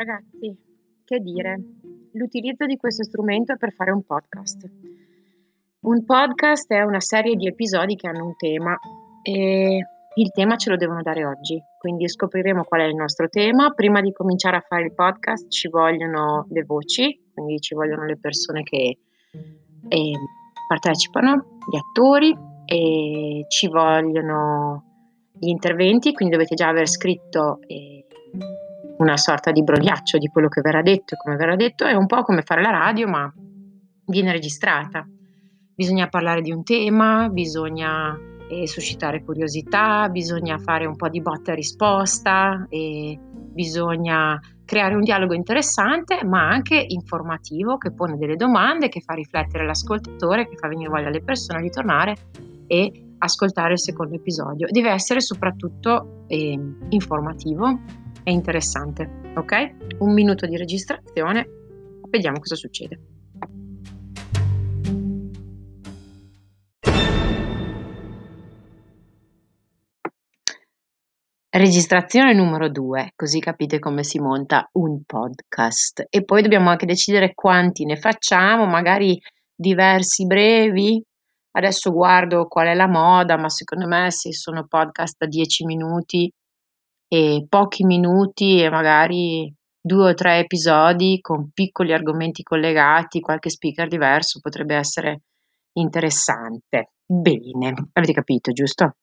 Ragazzi, che dire, l'utilizzo di questo strumento è per fare un podcast. Un podcast è una serie di episodi che hanno un tema e il tema ce lo devono dare oggi, quindi scopriremo qual è il nostro tema. Prima di cominciare a fare il podcast ci vogliono le voci, quindi ci vogliono le persone che eh, partecipano, gli attori e ci vogliono gli interventi, quindi dovete già aver scritto eh, una sorta di brogliaccio di quello che verrà detto e come verrà detto, è un po' come fare la radio, ma viene registrata. Bisogna parlare di un tema, bisogna eh, suscitare curiosità, bisogna fare un po' di botta e risposta, e bisogna creare un dialogo interessante, ma anche informativo, che pone delle domande, che fa riflettere l'ascoltatore, che fa venire voglia alle persone di tornare e ascoltare il secondo episodio. Deve essere soprattutto eh, informativo e interessante, ok? Un minuto di registrazione, vediamo cosa succede. Registrazione numero 2, così capite come si monta un podcast. E poi dobbiamo anche decidere quanti ne facciamo, magari diversi brevi. Adesso guardo qual è la moda, ma secondo me se sono podcast da 10 minuti e pochi minuti e magari due o tre episodi con piccoli argomenti collegati, qualche speaker diverso potrebbe essere interessante. Bene, avete capito, giusto?